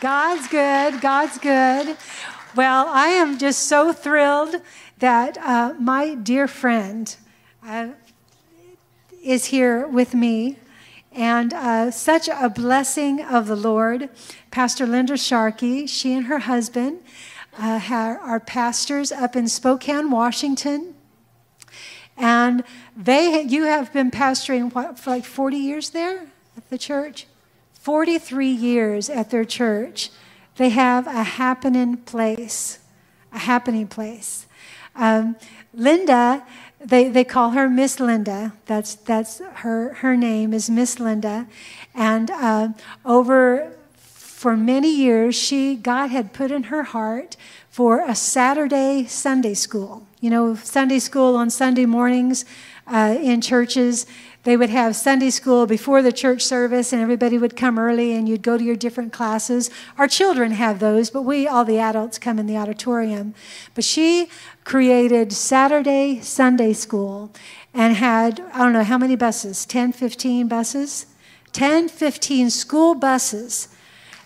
God's good. God's good. Well, I am just so thrilled that uh, my dear friend uh, is here with me. And uh, such a blessing of the Lord. Pastor Linda Sharkey, she and her husband uh, are pastors up in Spokane, Washington. And they, you have been pastoring what, for like 40 years there at the church? 43 years at their church. They have a happening place, a happening place. Um, Linda, they, they call her Miss Linda. That's, that's her, her name is Miss Linda. And uh, over for many years, she, God had put in her heart for a Saturday Sunday school. You know, Sunday school on Sunday mornings uh, in churches they would have Sunday school before the church service, and everybody would come early, and you'd go to your different classes. Our children have those, but we, all the adults, come in the auditorium. But she created Saturday Sunday school and had, I don't know how many buses, 10, 15 buses? 10, 15 school buses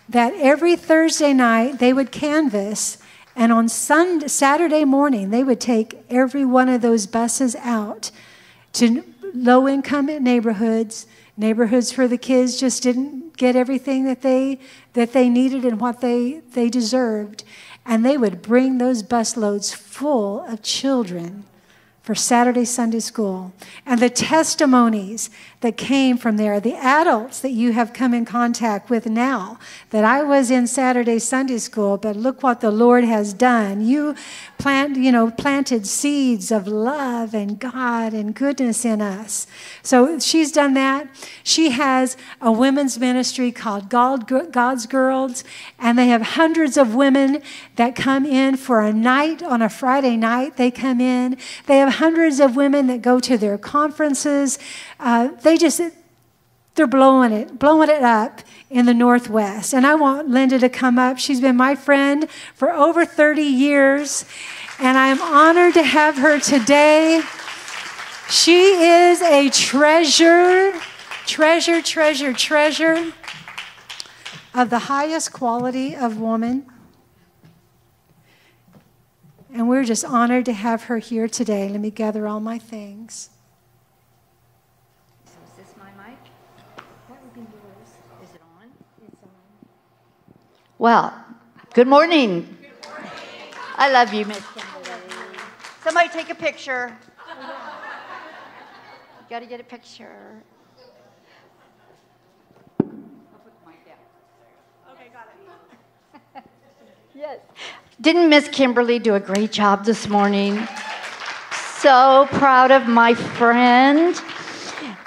that every Thursday night they would canvass. And on Sunday, Saturday morning, they would take every one of those buses out to low income neighborhoods, neighborhoods for the kids just didn't get everything that they that they needed and what they they deserved and they would bring those busloads full of children for Saturday Sunday school. And the testimonies that came from there, the adults that you have come in contact with now, that I was in Saturday Sunday school, but look what the Lord has done. You plant, you know, planted seeds of love and God and goodness in us. So she's done that. She has a women's ministry called God's Girls, and they have hundreds of women that come in for a night on a Friday night. They come in. They have hundreds of women that go to their conferences. Uh, they just, they're blowing it, blowing it up in the Northwest. And I want Linda to come up. She's been my friend for over 30 years, and I am honored to have her today. She is a treasure, treasure, treasure, treasure of the highest quality of woman. And we're just honored to have her here today. Let me gather all my things. So is this my mic? That would be yours. Is it on? It's on. Well, good morning. Good morning. I love you, Miss Kimberly. Somebody take a picture. You got to get a picture. Okay, got it. yes. Didn't Miss Kimberly do a great job this morning? So proud of my friend.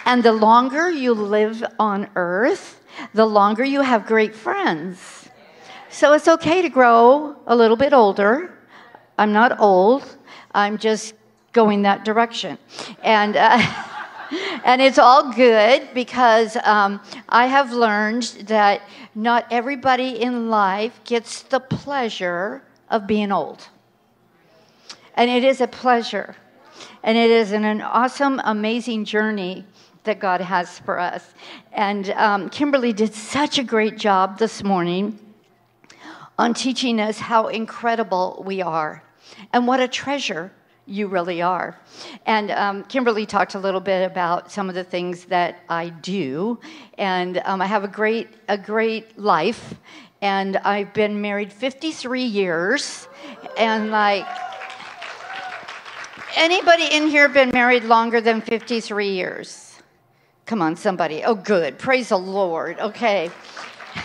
And the longer you live on earth, the longer you have great friends. So it's okay to grow a little bit older. I'm not old, I'm just going that direction. And, uh, and it's all good because um, I have learned that not everybody in life gets the pleasure of being old. And it is a pleasure. And it is an, an awesome, amazing journey that God has for us. And um, Kimberly did such a great job this morning on teaching us how incredible we are and what a treasure you really are. And um, Kimberly talked a little bit about some of the things that I do, and um, I have a great a great life, and I've been married 53 years. And like, anybody in here been married longer than 53 years? Come on, somebody. Oh, good. Praise the Lord. Okay.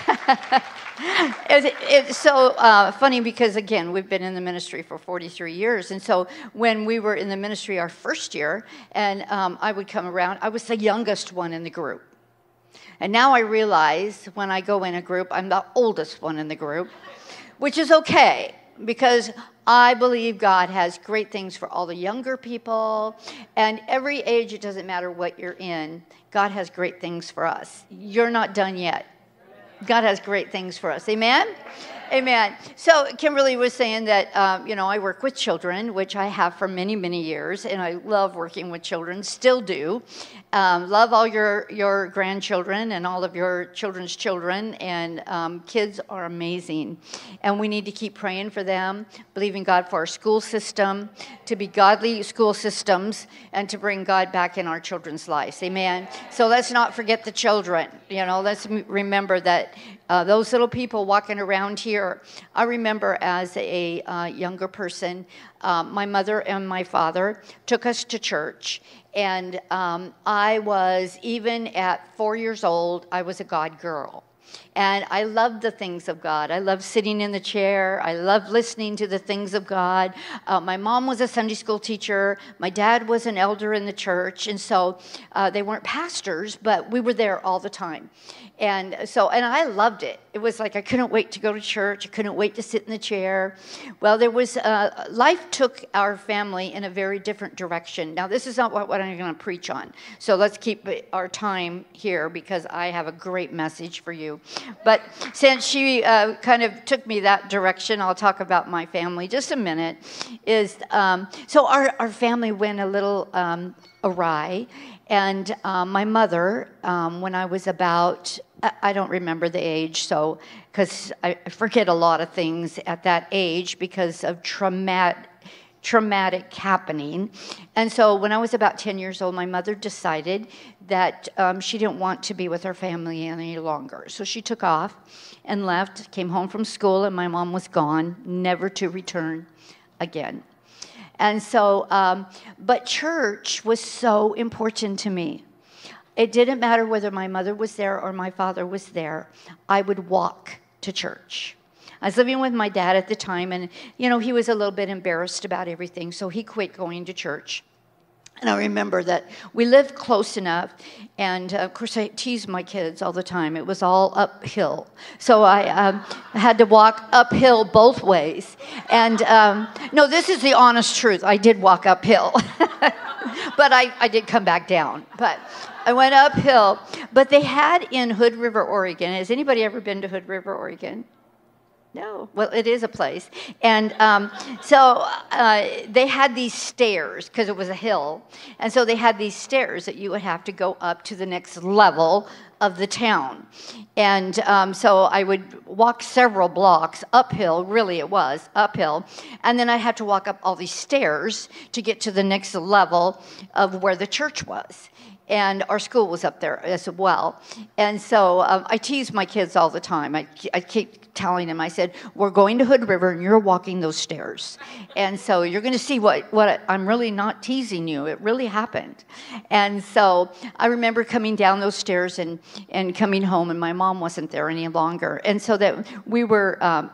it's, it's, so uh, funny because, again, we've been in the ministry for 43 years. And so when we were in the ministry our first year, and um, I would come around, I was the youngest one in the group. And now I realize when I go in a group, I'm the oldest one in the group, which is okay because I believe God has great things for all the younger people. And every age, it doesn't matter what you're in, God has great things for us. You're not done yet. God has great things for us. Amen? Amen. So Kimberly was saying that um, you know I work with children, which I have for many many years, and I love working with children, still do. Um, love all your your grandchildren and all of your children's children, and um, kids are amazing, and we need to keep praying for them, believing God for our school system to be godly school systems, and to bring God back in our children's lives. Amen. So let's not forget the children. You know, let's remember that uh, those little people walking around here. I remember as a uh, younger person, um, my mother and my father took us to church. And um, I was, even at four years old, I was a God girl. And I loved the things of God. I loved sitting in the chair. I loved listening to the things of God. Uh, my mom was a Sunday school teacher. My dad was an elder in the church. And so uh, they weren't pastors, but we were there all the time and so and i loved it. It was like i couldn't wait to go to church. I couldn't wait to sit in the chair. Well there was uh, life took our family in a very different direction. Now this is not what, what i'm going to preach on. So let's keep our time here because i have a great message for you. But since she uh, kind of took me that direction i'll talk about my family. Just a minute. Is um, so our, our family went a little um, awry. And um, my mother, um, when I was about, I don't remember the age, so, because I forget a lot of things at that age because of traumatic, traumatic happening. And so when I was about 10 years old, my mother decided that um, she didn't want to be with her family any longer. So she took off and left, came home from school, and my mom was gone, never to return again. And so, um, but church was so important to me. It didn't matter whether my mother was there or my father was there, I would walk to church. I was living with my dad at the time, and you know, he was a little bit embarrassed about everything, so he quit going to church. And I remember that we lived close enough, and uh, of course, I teased my kids all the time. It was all uphill. So I um, had to walk uphill both ways. And um, no, this is the honest truth. I did walk uphill, but I, I did come back down. But I went uphill. But they had in Hood River, Oregon, has anybody ever been to Hood River, Oregon? No, well, it is a place. And um, so uh, they had these stairs because it was a hill. And so they had these stairs that you would have to go up to the next level of the town. And um, so I would walk several blocks uphill, really, it was uphill. And then I had to walk up all these stairs to get to the next level of where the church was and our school was up there as well. And so um, I tease my kids all the time. I, I keep telling them, I said, We're going to Hood River and you're walking those stairs. And so you're going to see what, what I'm really not teasing you. It really happened. And so I remember coming down those stairs and, and coming home, and my mom wasn't there any longer. And so that we were. Um,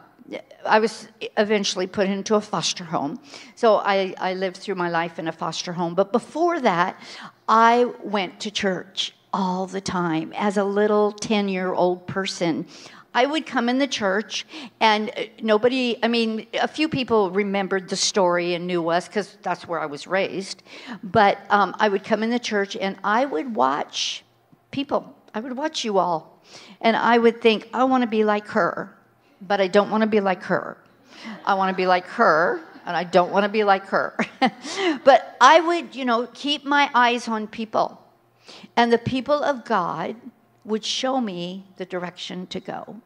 I was eventually put into a foster home. So I, I lived through my life in a foster home. But before that, I went to church all the time as a little 10 year old person. I would come in the church, and uh, nobody, I mean, a few people remembered the story and knew us because that's where I was raised. But um, I would come in the church and I would watch people. I would watch you all. And I would think, I want to be like her, but I don't want to be like her. I want to be like her, and I don't want to be like her. but I would, you know, keep my eyes on people. And the people of God would show me the direction to go.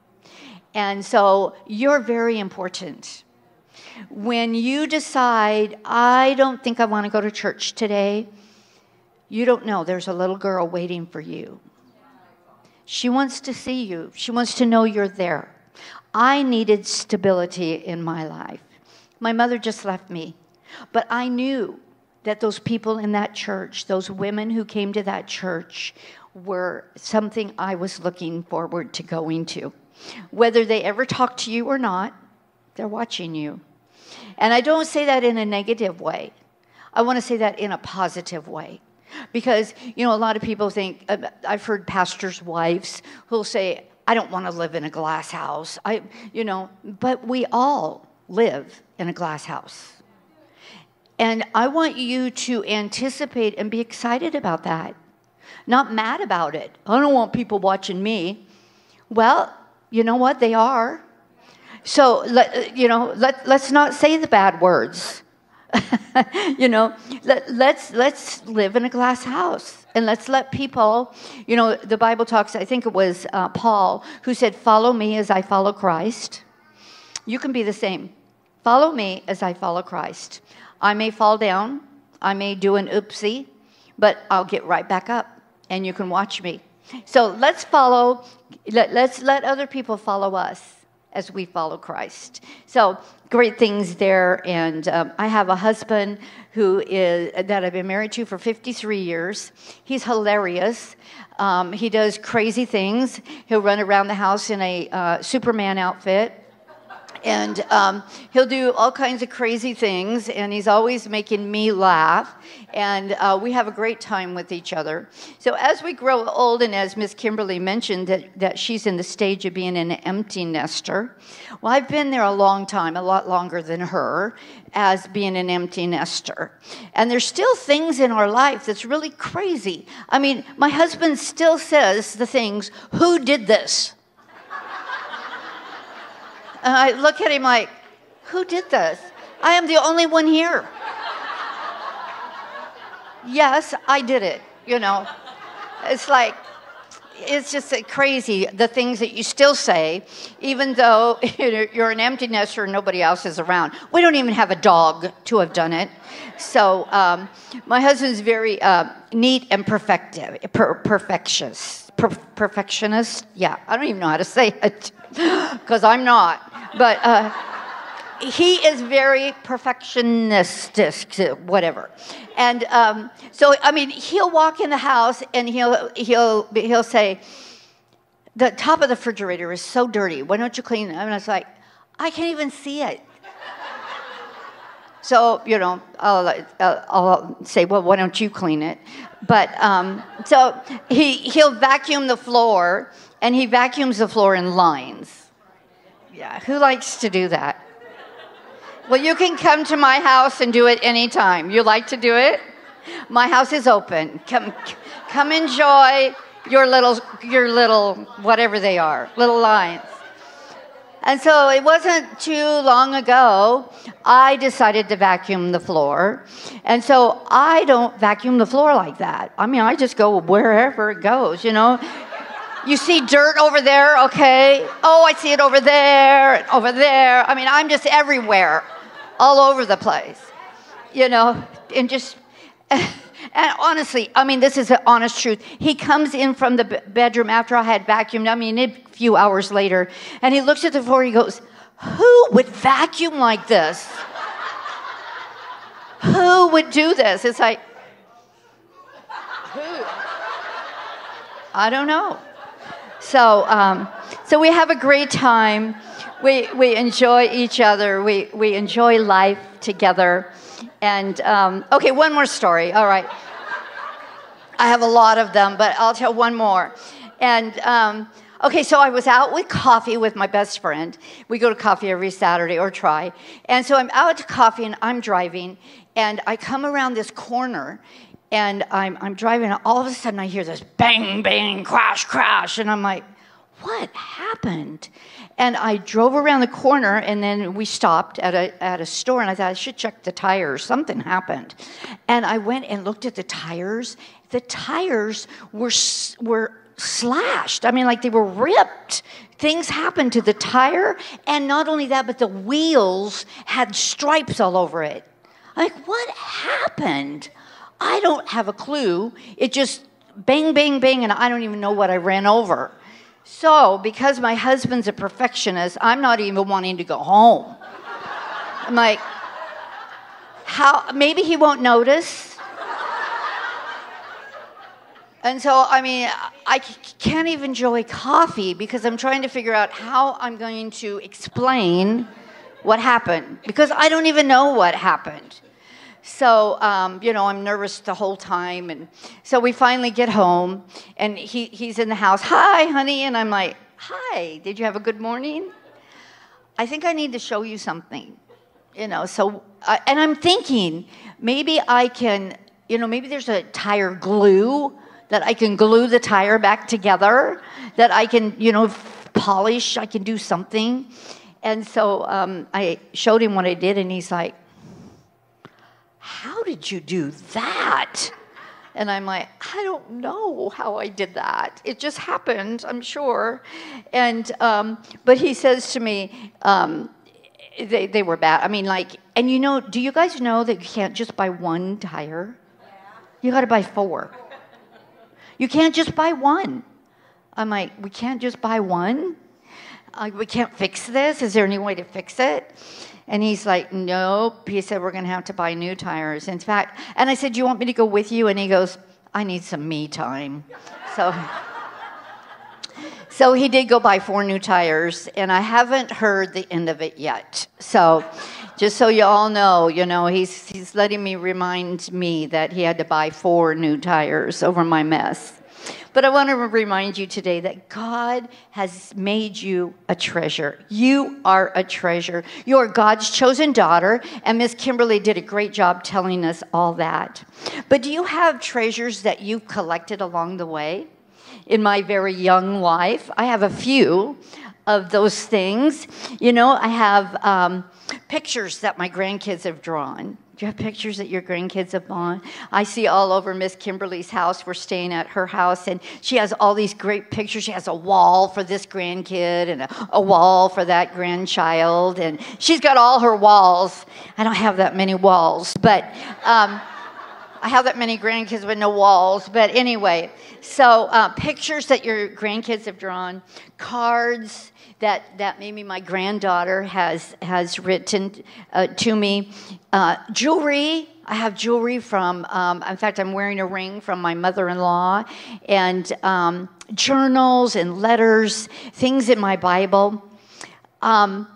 And so you're very important. When you decide, I don't think I want to go to church today, you don't know there's a little girl waiting for you. She wants to see you, she wants to know you're there. I needed stability in my life. My mother just left me, but I knew that those people in that church, those women who came to that church, were something I was looking forward to going to. Whether they ever talk to you or not, they're watching you. And I don't say that in a negative way. I want to say that in a positive way. Because, you know, a lot of people think, uh, I've heard pastors' wives who'll say, I don't want to live in a glass house. I, you know, but we all live in a glass house. And I want you to anticipate and be excited about that, not mad about it. I don't want people watching me. Well, you know what? They are. so, let, you know, let, let's not say the bad words. you know, let, let's, let's live in a glass house and let's let people, you know, the Bible talks, I think it was uh, Paul who said, Follow me as I follow Christ. You can be the same. Follow me as I follow Christ. I may fall down, I may do an oopsie, but I'll get right back up and you can watch me. So let's follow, let, let's let other people follow us as we follow Christ. So great things there. And um, I have a husband who is that I've been married to for 53 years. He's hilarious. Um, he does crazy things. He'll run around the house in a uh, Superman outfit and um, he'll do all kinds of crazy things and he's always making me laugh and uh, we have a great time with each other. So as we grow old and as miss kimberly mentioned that, that she's in the stage of being an empty nester well i've been there a long time a lot longer than her as being an empty nester. And there's still things in our life that's really crazy. I mean my husband still says the things who did this and I look at him like, Who did this? I am the only one here. yes, I did it, you know. It's like, it's just crazy the things that you still say, even though you're an empty nester and nobody else is around. We don't even have a dog to have done it. So um, my husband's very uh, neat and perfective, per- perfectionist. Per- perfectionist. Yeah, I don't even know how to say it because I'm not. But uh, he is very perfectionistic, whatever. And um, so, I mean, he'll walk in the house and he'll, he'll, he'll say, the top of the refrigerator is so dirty. Why don't you clean it? And I was like, I can't even see it. So, you know, I'll, uh, I'll say, well, why don't you clean it? But um, so he, he'll vacuum the floor, and he vacuums the floor in lines. Yeah, who likes to do that? Well, you can come to my house and do it anytime. You like to do it? My house is open. Come, come enjoy your little, your little, whatever they are, little lines. And so it wasn't too long ago, I decided to vacuum the floor. And so I don't vacuum the floor like that. I mean, I just go wherever it goes, you know? You see dirt over there, okay? Oh, I see it over there, over there. I mean, I'm just everywhere, all over the place, you know, and just. And honestly, I mean, this is the honest truth. He comes in from the bedroom after I had vacuumed, I mean, a few hours later, and he looks at the floor, he goes, Who would vacuum like this? Who would do this? It's like, who? I don't know. So, um, so we have a great time. We, we enjoy each other. We, we enjoy life together. And um, okay, one more story. All right. I have a lot of them, but I'll tell one more. And um, okay, so I was out with coffee with my best friend. We go to coffee every Saturday or try. And so I'm out to coffee and I'm driving, and I come around this corner and I'm, I'm driving, and all of a sudden I hear this bang, bang, crash, crash. And I'm like, what happened? And I drove around the corner, and then we stopped at a, at a store, and I thought I should check the tires. Something happened. And I went and looked at the tires. The tires were, were slashed. I mean, like they were ripped. Things happened to the tire, and not only that, but the wheels had stripes all over it. Like, what happened? I don't have a clue. It just bang, bang, bang, and I don't even know what I ran over. So, because my husband's a perfectionist, I'm not even wanting to go home. I'm like, how, maybe he won't notice. And so, I mean, I can't even enjoy coffee because I'm trying to figure out how I'm going to explain what happened because I don't even know what happened. So, um, you know, I'm nervous the whole time. And so we finally get home, and he, he's in the house. Hi, honey. And I'm like, Hi, did you have a good morning? I think I need to show you something. You know, so, uh, and I'm thinking maybe I can, you know, maybe there's a tire glue that I can glue the tire back together, that I can, you know, polish, I can do something. and so um, I showed him what I did, and he's like, did you do that? And I'm like, I don't know how I did that. It just happened, I'm sure. And um, but he says to me, um, they, they were bad. I mean, like, and you know, do you guys know that you can't just buy one tire? You got to buy four. You can't just buy one. I'm like, we can't just buy one. Uh, we can't fix this. Is there any way to fix it? And he's like, Nope. He said, We're going to have to buy new tires. In fact, and I said, Do you want me to go with you? And he goes, I need some me time. So. So he did go buy four new tires, and I haven't heard the end of it yet. So, just so you all know, you know, he's, he's letting me remind me that he had to buy four new tires over my mess. But I want to remind you today that God has made you a treasure. You are a treasure. You are God's chosen daughter, and Miss Kimberly did a great job telling us all that. But do you have treasures that you've collected along the way? In my very young life, I have a few of those things. You know, I have um, pictures that my grandkids have drawn. Do you have pictures that your grandkids have drawn? I see all over Miss Kimberly's house. We're staying at her house, and she has all these great pictures. She has a wall for this grandkid and a, a wall for that grandchild, and she's got all her walls. I don't have that many walls, but. Um, I have that many grandkids with no walls, but anyway. So uh, pictures that your grandkids have drawn, cards that that maybe my granddaughter has has written uh, to me, uh, jewelry. I have jewelry from. Um, in fact, I'm wearing a ring from my mother-in-law, and um, journals and letters, things in my Bible. Um,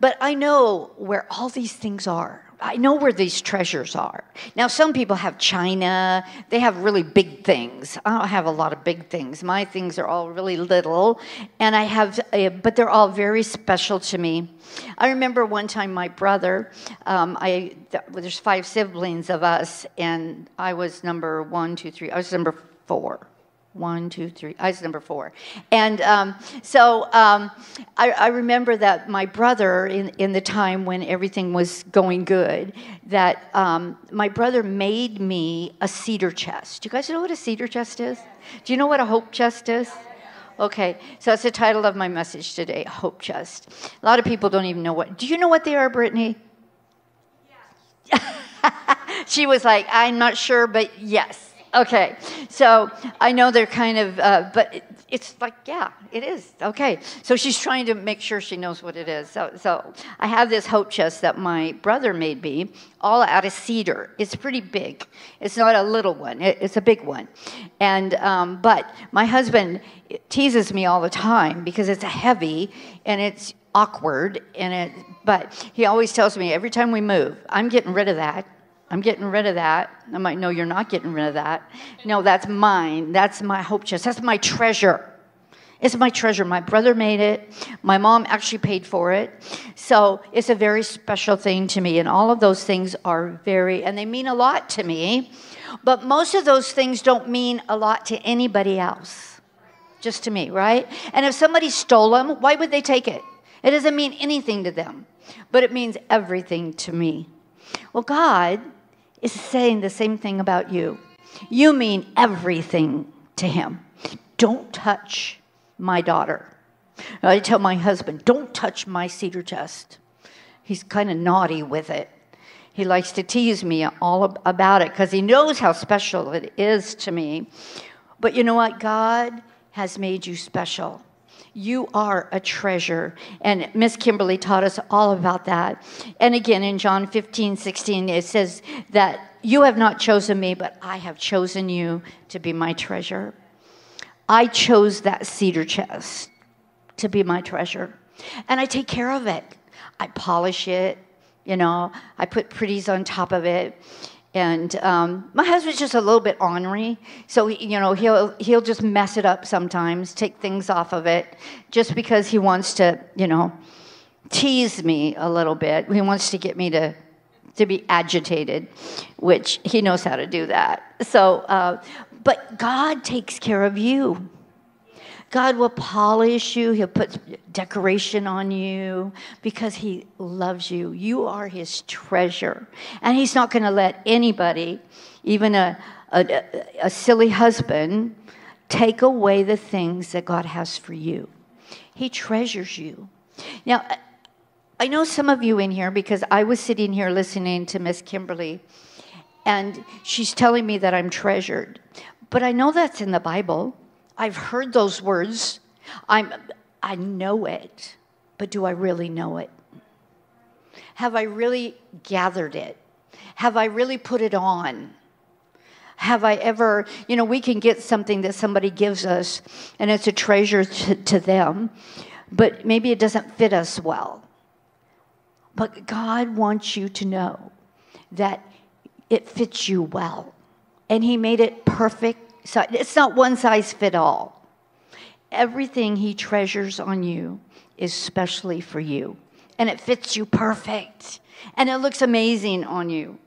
but I know where all these things are. I know where these treasures are. Now, some people have china, they have really big things. I don't have a lot of big things. My things are all really little, and I have, uh, but they're all very special to me. I remember one time my brother, um, I, there's five siblings of us, and I was number one, two, three, I was number four one, two, three. I was number four. And um, so um, I, I, remember that my brother, in, in the time when everything was going good, that um, my brother made me a cedar chest. Do you guys know what a cedar chest is? Do you know what a hope chest is? Okay, so that's the title of my message today, Hope Chest. A lot of people don't even know what. Do you know what they are, Brittany? Yeah. she was like, I'm not sure, but yes. Okay, so I know they're kind of, uh, but it, it's like, yeah, it is. Okay, so she's trying to make sure she knows what it is. So, so I have this hope chest that my brother made me, all out of cedar. It's pretty big. It's not a little one. It, it's a big one. And um, but my husband teases me all the time because it's heavy and it's awkward and it. But he always tells me every time we move, I'm getting rid of that I'm getting rid of that. I'm like, no, you're not getting rid of that. No, that's mine. That's my hope chest. That's my treasure. It's my treasure. My brother made it. My mom actually paid for it. So it's a very special thing to me. And all of those things are very, and they mean a lot to me. But most of those things don't mean a lot to anybody else, just to me, right? And if somebody stole them, why would they take it? It doesn't mean anything to them, but it means everything to me. Well, God is saying the same thing about you. You mean everything to him. Don't touch my daughter. I tell my husband, don't touch my cedar chest. He's kind of naughty with it. He likes to tease me all about it because he knows how special it is to me. But you know what? God has made you special. You are a treasure. And Miss Kimberly taught us all about that. And again, in John 15, 16, it says that you have not chosen me, but I have chosen you to be my treasure. I chose that cedar chest to be my treasure. And I take care of it. I polish it, you know, I put pretties on top of it. And um, my husband's just a little bit ornery, so he, you know he'll he'll just mess it up sometimes, take things off of it, just because he wants to, you know, tease me a little bit. He wants to get me to to be agitated, which he knows how to do that. So, uh, but God takes care of you. God will polish you. He'll put decoration on you because He loves you. You are His treasure. And He's not going to let anybody, even a, a, a silly husband, take away the things that God has for you. He treasures you. Now, I know some of you in here because I was sitting here listening to Miss Kimberly, and she's telling me that I'm treasured. But I know that's in the Bible. I've heard those words. I'm, I know it, but do I really know it? Have I really gathered it? Have I really put it on? Have I ever, you know, we can get something that somebody gives us and it's a treasure to, to them, but maybe it doesn't fit us well. But God wants you to know that it fits you well. And He made it perfect so it's not one size fit all. Everything he treasures on you is specially for you, and it fits you perfect, and it looks amazing on you.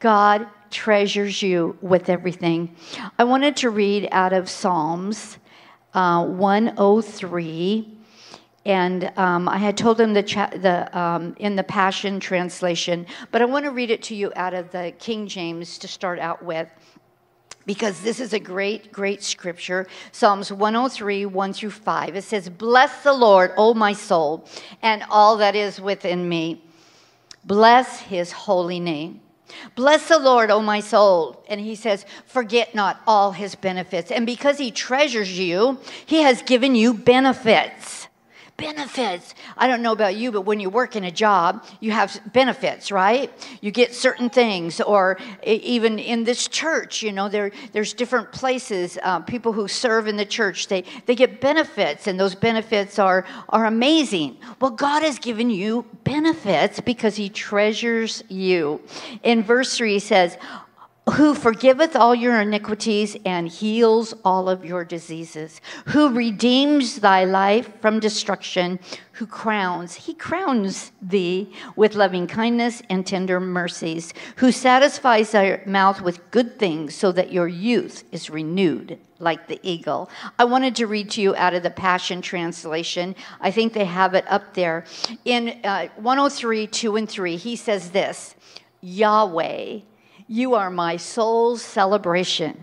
God treasures you with everything. I wanted to read out of Psalms uh, 103 and um, I had told him the, cha- the um, in the Passion translation, but I want to read it to you out of the King James to start out with because this is a great, great scripture. Psalms 103, 1 through 5. It says, Bless the Lord, O my soul, and all that is within me. Bless his holy name. Bless the Lord, O my soul. And he says, Forget not all his benefits. And because he treasures you, he has given you benefits benefits. I don't know about you, but when you work in a job, you have benefits, right? You get certain things, or even in this church, you know, there, there's different places. Uh, people who serve in the church, they, they get benefits, and those benefits are, are amazing. Well, God has given you benefits because He treasures you. In verse 3, He says, who forgiveth all your iniquities and heals all of your diseases, who redeems thy life from destruction, who crowns, he crowns thee with loving kindness and tender mercies, who satisfies thy mouth with good things so that your youth is renewed like the eagle. I wanted to read to you out of the Passion Translation. I think they have it up there. In uh, 103, 2 and 3, he says this Yahweh you are my soul's celebration.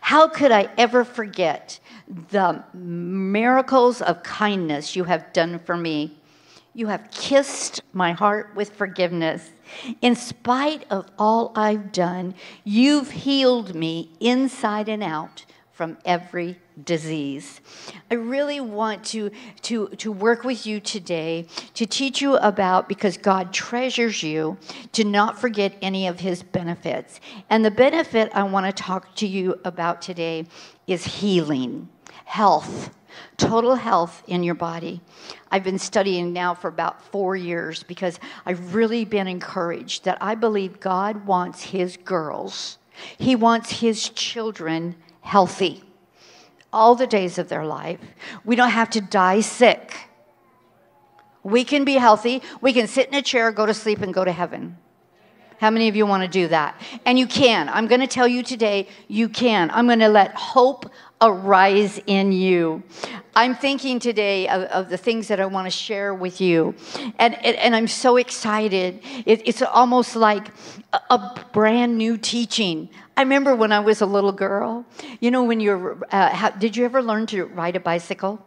How could I ever forget the miracles of kindness you have done for me? You have kissed my heart with forgiveness. In spite of all I've done, you've healed me inside and out from every disease. I really want to, to, to work with you today to teach you about, because God treasures you, to not forget any of his benefits. And the benefit I want to talk to you about today is healing, health. Total health in your body. I've been studying now for about four years because I've really been encouraged that I believe God wants His girls, He wants His children healthy all the days of their life. We don't have to die sick. We can be healthy. We can sit in a chair, go to sleep, and go to heaven. How many of you want to do that? And you can. I'm going to tell you today, you can. I'm going to let hope arise in you. I'm thinking today of, of, the things that I want to share with you. And, and, and I'm so excited. It, it's almost like a, a, brand new teaching. I remember when I was a little girl, you know, when you're, uh, how, did you ever learn to ride a bicycle?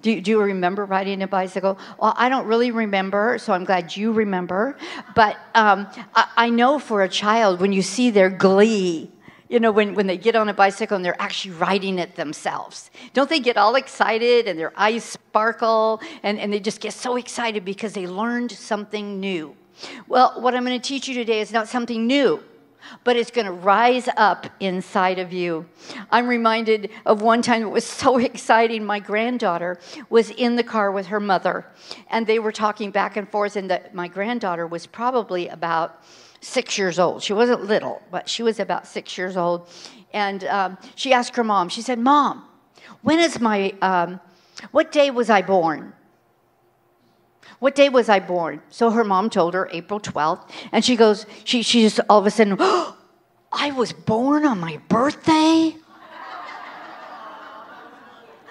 Do you, do you, remember riding a bicycle? Well, I don't really remember, so I'm glad you remember. But um, I, I, know for a child, when you see their glee you know, when, when they get on a bicycle and they're actually riding it themselves. Don't they get all excited and their eyes sparkle and, and they just get so excited because they learned something new? Well, what I'm going to teach you today is not something new, but it's going to rise up inside of you. I'm reminded of one time it was so exciting. My granddaughter was in the car with her mother, and they were talking back and forth, and the, my granddaughter was probably about six years old. She wasn't little, but she was about six years old. And um, she asked her mom, she said, Mom, when is my, um, what day was I born? What day was I born? So her mom told her April 12th. And she goes, she, she just all of a sudden, oh, I was born on my birthday?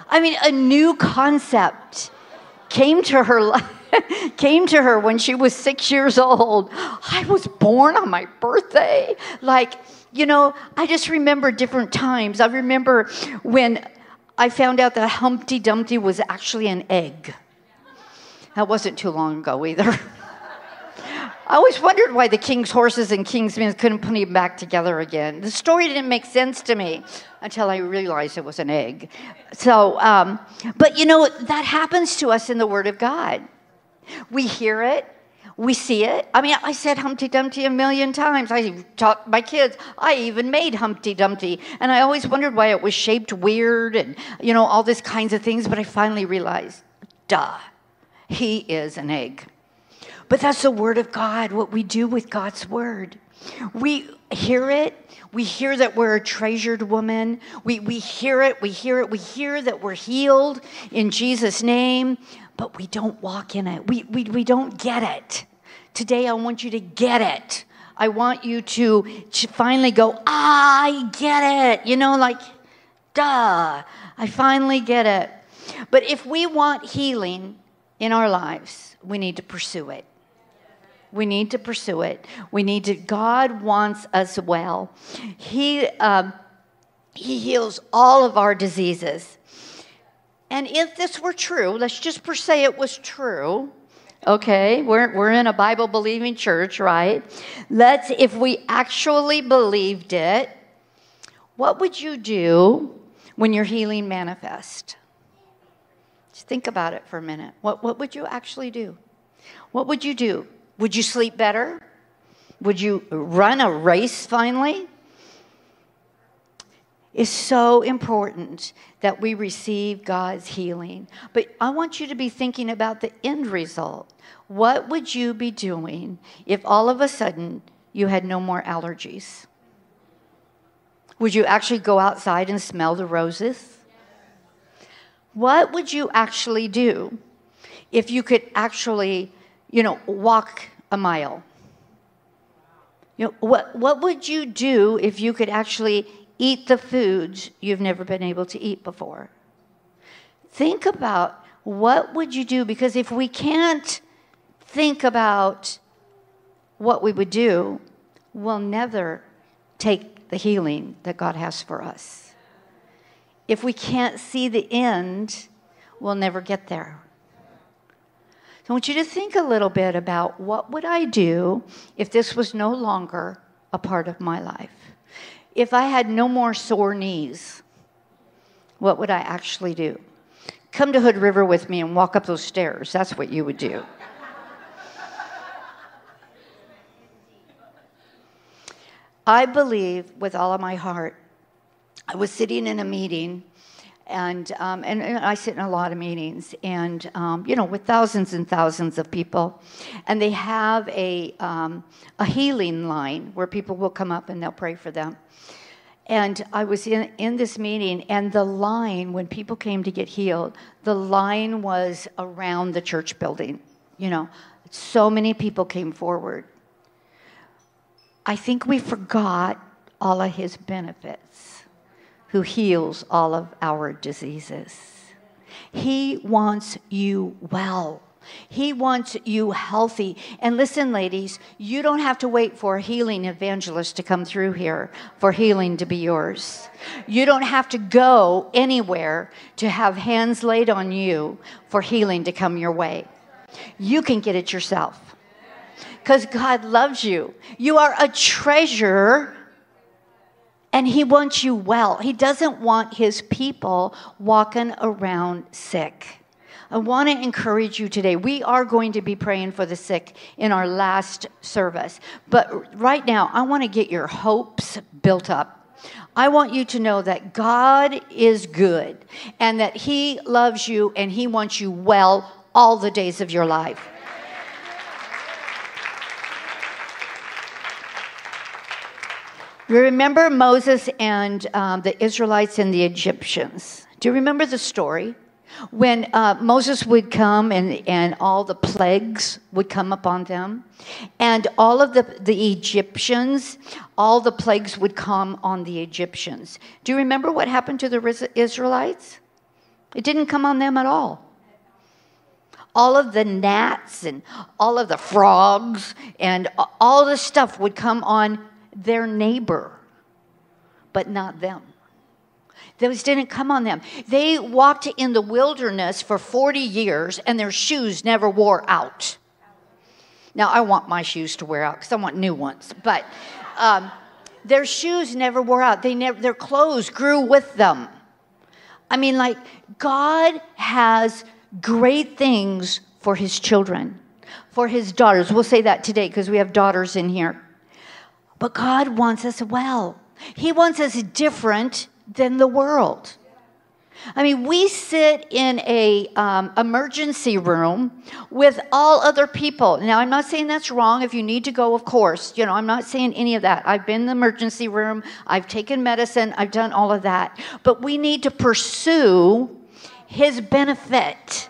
I mean, a new concept came to her came to her when she was six years old. I was born on my birthday. Like, you know, I just remember different times. I remember when I found out that Humpty Dumpty was actually an egg. That wasn't too long ago either. I always wondered why the king's horses and king's men couldn't put him back together again. The story didn't make sense to me until I realized it was an egg. So, um, but you know, that happens to us in the Word of God. We hear it, we see it. I mean, I said Humpty Dumpty a million times. I taught my kids. I even made Humpty Dumpty. And I always wondered why it was shaped weird and, you know, all these kinds of things. But I finally realized, duh, he is an egg. But that's the Word of God, what we do with God's Word. We hear it. We hear that we're a treasured woman. We, we hear it. We hear it. We hear that we're healed in Jesus' name, but we don't walk in it. We, we, we don't get it. Today, I want you to get it. I want you to, to finally go, ah, I get it. You know, like, duh, I finally get it. But if we want healing in our lives, we need to pursue it. We need to pursue it. We need to, God wants us well. He, um, he heals all of our diseases. And if this were true, let's just per se it was true. Okay, we're, we're in a Bible believing church, right? Let's, if we actually believed it, what would you do when your healing manifest? Think about it for a minute. What, what would you actually do? What would you do? Would you sleep better? Would you run a race finally? It's so important that we receive God's healing. But I want you to be thinking about the end result. What would you be doing if all of a sudden you had no more allergies? Would you actually go outside and smell the roses? What would you actually do if you could actually you know, walk a mile. You know, what, what would you do if you could actually eat the foods you've never been able to eat before? Think about what would you do because if we can't think about what we would do, we'll never take the healing that God has for us. If we can't see the end, we'll never get there. I want you to think a little bit about what would I do if this was no longer a part of my life? If I had no more sore knees, what would I actually do? Come to Hood River with me and walk up those stairs. That's what you would do. I believe with all of my heart. I was sitting in a meeting and, um, and, and, I sit in a lot of meetings, and um, you know, with thousands and thousands of people, and they have a um, a healing line where people will come up and they'll pray for them. And I was in, in this meeting, and the line, when people came to get healed, the line was around the church building. You know, so many people came forward. I think we forgot all of his benefits who heals all of our diseases. He wants you well. He wants you healthy. And listen, ladies, you don't have to wait for a healing evangelist to come through here for healing to be yours. You don't have to go anywhere to have hands laid on you for healing to come your way. You can get it yourself because God loves you. You are a treasure and he wants you well. He doesn't want his people walking around sick. I want to encourage you today. We are going to be praying for the sick in our last service. But right now, I want to get your hopes built up. I want you to know that God is good and that He loves you and He wants you well all the days of your life. Remember Moses and um, the Israelites and the Egyptians. Do you remember the story? When uh, Moses would come and, and all the plagues would come upon them, and all of the, the Egyptians, all the plagues would come on the Egyptians. Do you remember what happened to the Israelites? It didn't come on them at all. All of the gnats and all of the frogs and all the stuff would come on their neighbor, but not them. Those didn't come on them. They walked in the wilderness for 40 years and their shoes never wore out. Now, I want my shoes to wear out because I want new ones, but um, their shoes never wore out. They never, their clothes grew with them. I mean, like, God has great things for his children, for his daughters. We'll say that today because we have daughters in here. But God wants us well. He wants us different than the world. I mean, we sit in a um, emergency room with all other people. Now, I'm not saying that's wrong. If you need to go, of course, you know, I'm not saying any of that. I've been in the emergency room. I've taken medicine. I've done all of that. But we need to pursue His benefit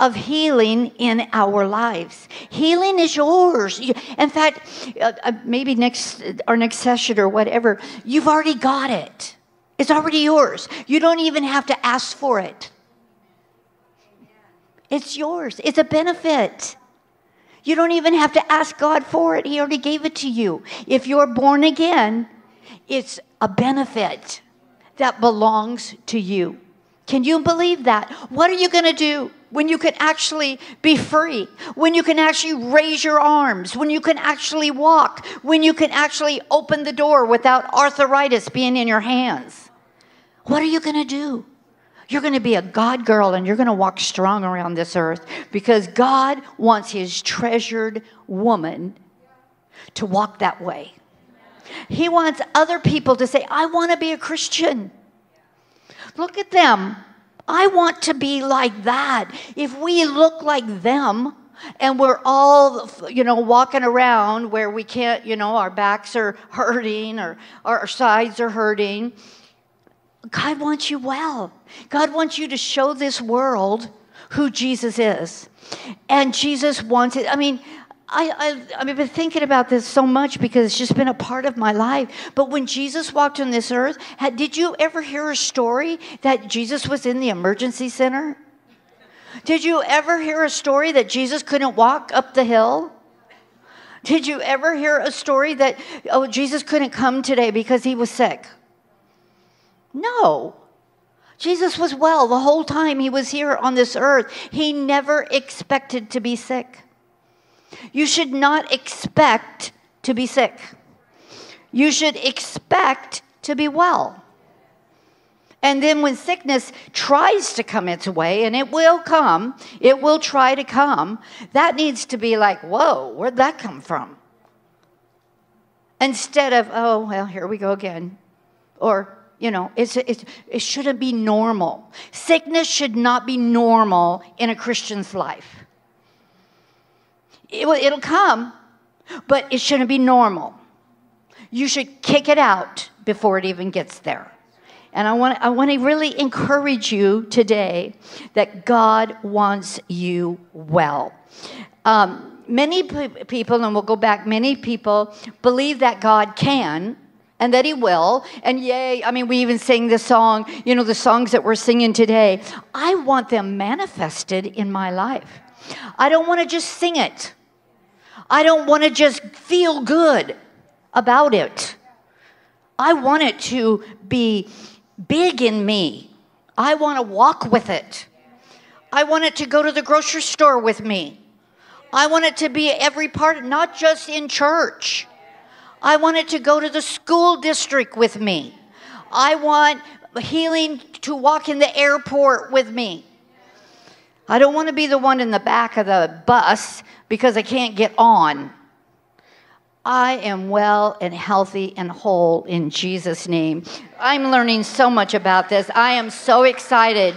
of healing in our lives. Healing is yours. In fact, uh, uh, maybe next our next session or whatever, you've already got it. It's already yours. You don't even have to ask for it. It's yours. It's a benefit. You don't even have to ask God for it. He already gave it to you. If you're born again, it's a benefit that belongs to you. Can you believe that? What are you going to do when you can actually be free? When you can actually raise your arms? When you can actually walk? When you can actually open the door without arthritis being in your hands? What are you going to do? You're going to be a God girl and you're going to walk strong around this earth because God wants his treasured woman to walk that way. He wants other people to say, I want to be a Christian. Look at them. I want to be like that. If we look like them, and we're all you know walking around where we can't you know our backs are hurting or our sides are hurting God wants you well. God wants you to show this world who Jesus is. And Jesus wants it. I mean, I, I, I've been thinking about this so much because it's just been a part of my life. But when Jesus walked on this earth, had, did you ever hear a story that Jesus was in the emergency center? Did you ever hear a story that Jesus couldn't walk up the hill? Did you ever hear a story that, oh, Jesus couldn't come today because he was sick? No. Jesus was well the whole time he was here on this earth. He never expected to be sick. You should not expect to be sick. You should expect to be well. And then when sickness tries to come its way, and it will come, it will try to come, that needs to be like, whoa, where'd that come from? Instead of, oh, well, here we go again. Or, you know, it's, it's, it shouldn't be normal. Sickness should not be normal in a Christian's life. It will, it'll come, but it shouldn't be normal. You should kick it out before it even gets there. And I want, I want to really encourage you today that God wants you well. Um, many people, and we'll go back, many people believe that God can, and that he will. And yay, I mean, we even sing the song, you know, the songs that we're singing today. I want them manifested in my life. I don't want to just sing it, I don't want to just feel good about it. I want it to be big in me. I want to walk with it. I want it to go to the grocery store with me. I want it to be every part, not just in church. I want it to go to the school district with me. I want healing to walk in the airport with me. I don't want to be the one in the back of the bus because I can't get on. I am well and healthy and whole in Jesus' name. I'm learning so much about this. I am so excited.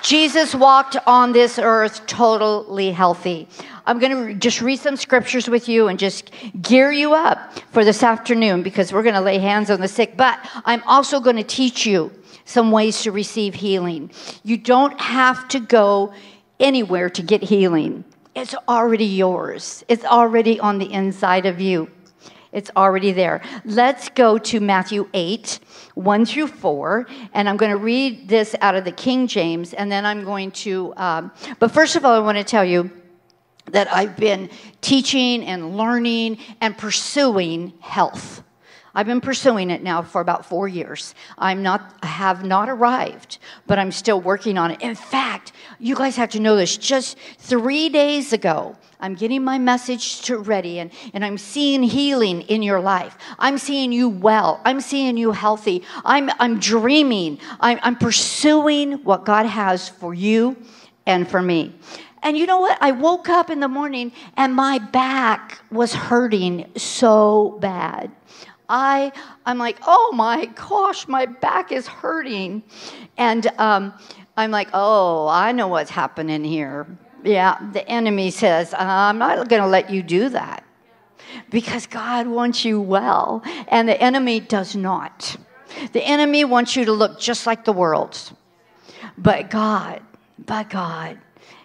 Jesus walked on this earth totally healthy. I'm going to just read some scriptures with you and just gear you up for this afternoon because we're going to lay hands on the sick. But I'm also going to teach you some ways to receive healing. You don't have to go anywhere to get healing, it's already yours, it's already on the inside of you. It's already there. Let's go to Matthew 8, 1 through 4. And I'm going to read this out of the King James. And then I'm going to, um, but first of all, I want to tell you that I've been teaching and learning and pursuing health. I've been pursuing it now for about four years. I'm not have not arrived, but I'm still working on it. In fact, you guys have to know this. Just three days ago, I'm getting my message to ready and, and I'm seeing healing in your life. I'm seeing you well. I'm seeing you healthy. I'm, I'm dreaming. I'm, I'm pursuing what God has for you and for me. And you know what? I woke up in the morning and my back was hurting so bad. I, I'm like, oh my gosh, my back is hurting. And um, I'm like, oh, I know what's happening here. Yeah, the enemy says, I'm not going to let you do that because God wants you well, and the enemy does not. The enemy wants you to look just like the world. But God, but God,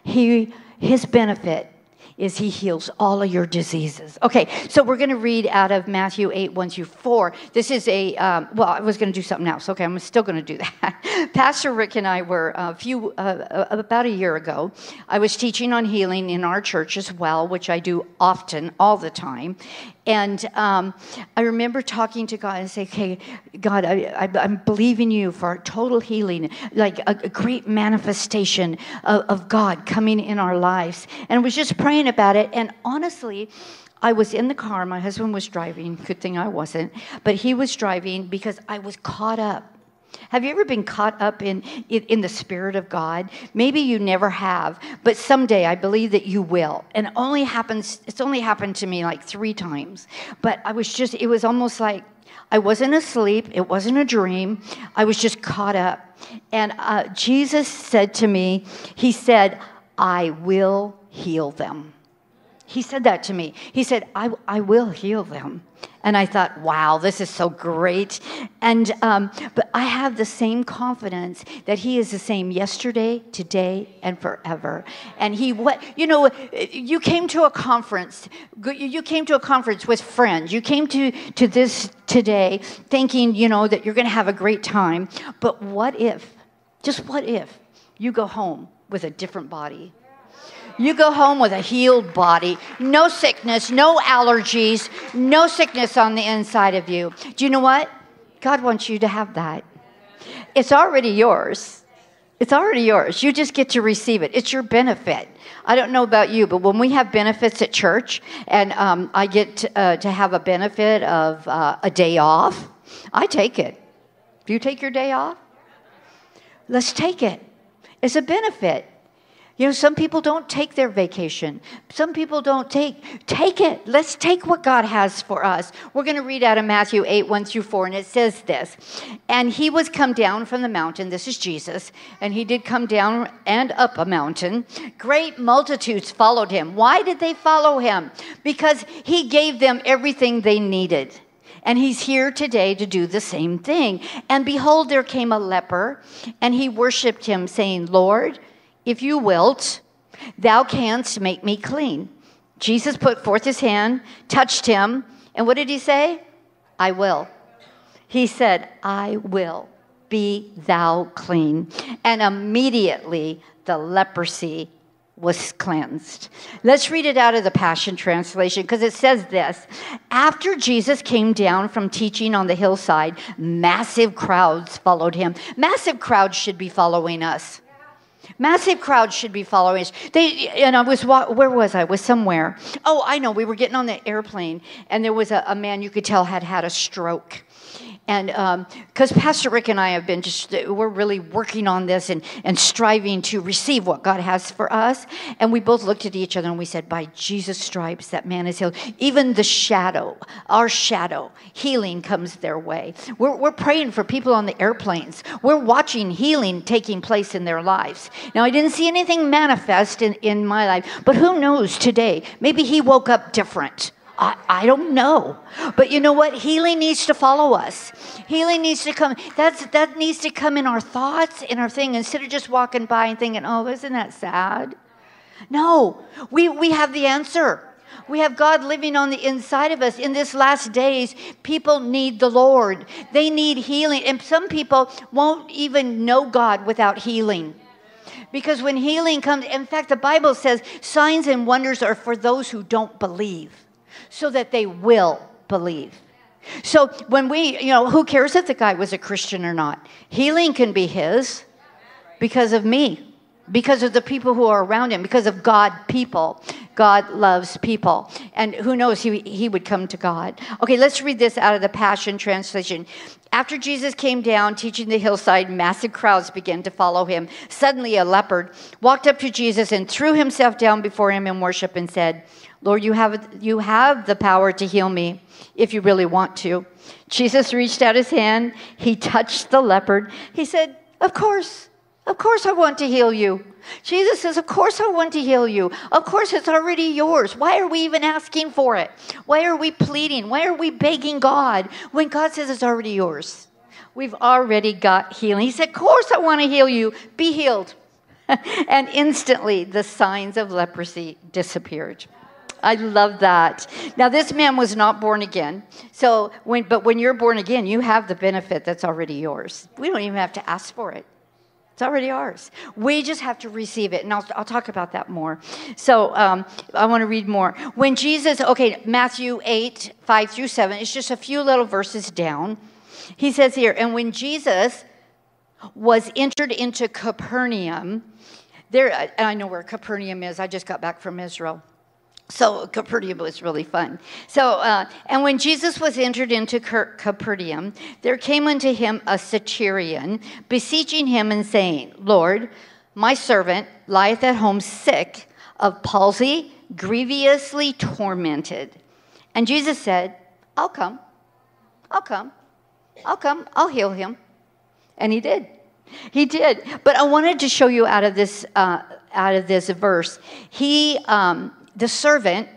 he, his benefit is he heals all of your diseases. Okay, so we're going to read out of Matthew 8, 1 through 4. This is a, um, well, I was going to do something else. Okay, I'm still going to do that. Pastor Rick and I were a few, uh, about a year ago, I was teaching on healing in our church as well, which I do often, all the time. And um, I remember talking to God and saying, okay, God, I, am believing you for total healing, like a, a great manifestation of, of God coming in our lives. And I was just praying about it. And honestly, I was in the car. My husband was driving. Good thing I wasn't. But he was driving because I was caught up have you ever been caught up in, in, in, the Spirit of God? Maybe you never have, but someday I believe that you will. And it only happens, it's only happened to me like three times. But I was just, it was almost like I wasn't asleep, it wasn't a dream. I was just caught up. And uh, Jesus said to me, He said, I will heal them. He said that to me. He said, I, I will heal them. And I thought, wow, this is so great. And, um, but I have the same confidence that He is the same yesterday, today, and forever. And He, what, you know, you came to a conference, you came to a conference with friends. You came to, to this today thinking, you know, that you're going to have a great time. But what if, just what if, you go home with a different body? You go home with a healed body, no sickness, no allergies, no sickness on the inside of you. Do you know what? God wants you to have that. It's already yours. It's already yours. You just get to receive it. It's your benefit. I don't know about you, but when we have benefits at church, and um, I get to, uh, to, have a benefit of uh, a day off, I take it. Do you take your day off? Let's take it. It's a benefit. You know, some people don't take their vacation. Some people don't take, take it. Let's take what God has for us. We're going to read out of Matthew 8, 1 through 4, and it says this And he was come down from the mountain. This is Jesus. And he did come down and up a mountain. Great multitudes followed him. Why did they follow him? Because he gave them everything they needed. And he's here today to do the same thing. And behold, there came a leper, and he worshiped him, saying, Lord, if you wilt, thou canst make me clean. Jesus put forth his hand, touched him, and what did he say? I will. He said, I will. Be thou clean. And immediately the leprosy was cleansed. Let's read it out of the Passion Translation because it says this After Jesus came down from teaching on the hillside, massive crowds followed him. Massive crowds should be following us. Massive crowds should be following us. They and I was where was I? I was somewhere. Oh, I know. We were getting on the airplane, and there was a, a man you could tell had had a stroke, and because um, Pastor Rick and I have been just, we're really working on this and, and striving to receive what God has for us. And we both looked at each other and we said, By Jesus' stripes, that man is healed. Even the shadow, our shadow, healing comes their way. We're, we're praying for people on the airplanes. We're watching healing taking place in their lives. Now, I didn't see anything manifest in, in my life, but who knows today? Maybe he woke up different. I, I don't know. But you know what? Healing needs to follow us. Healing needs to come. That's, that needs to come in our thoughts, in our thing, instead of just walking by and thinking, oh, isn't that sad? No, we, we have the answer. We have God living on the inside of us. In this last days, people need the Lord. They need healing. And some people won't even know God without healing. Because when healing comes, in fact, the Bible says signs and wonders are for those who don't believe, so that they will believe. So when we, you know, who cares if the guy was a Christian or not? Healing can be his because of me because of the people who are around him, because of God people. God loves people. And who knows, he, he would come to God. Okay, let's read this out of the Passion Translation. After Jesus came down teaching the hillside, massive crowds began to follow him. Suddenly, a leper walked up to Jesus and threw himself down before him in worship and said, Lord, you have, you have the power to heal me if you really want to. Jesus reached out his hand. He touched the leper. He said, Of course. Of course, I want to heal you. Jesus says, Of course, I want to heal you. Of course, it's already yours. Why are we even asking for it? Why are we pleading? Why are we begging God when God says it's already yours? We've already got healing. He said, Of course, I want to heal you. Be healed. and instantly, the signs of leprosy disappeared. I love that. Now, this man was not born again. So, when, but when you're born again, you have the benefit that's already yours. We don't even have to ask for it. It's already ours. We just have to receive it. And I'll, I'll talk about that more. So um, I want to read more. When Jesus, okay, Matthew 8, 5 through 7, it's just a few little verses down. He says here, and when Jesus was entered into Capernaum, there, I know where Capernaum is. I just got back from Israel. So Capernaum was really fun. So, uh, and when Jesus was entered into Capernaum, there came unto him a centurion, beseeching him and saying, Lord, my servant lieth at home sick of palsy, grievously tormented. And Jesus said, I'll come. I'll come. I'll come. I'll heal him. And he did. He did. But I wanted to show you out of this, uh, out of this verse. He, um, the servant,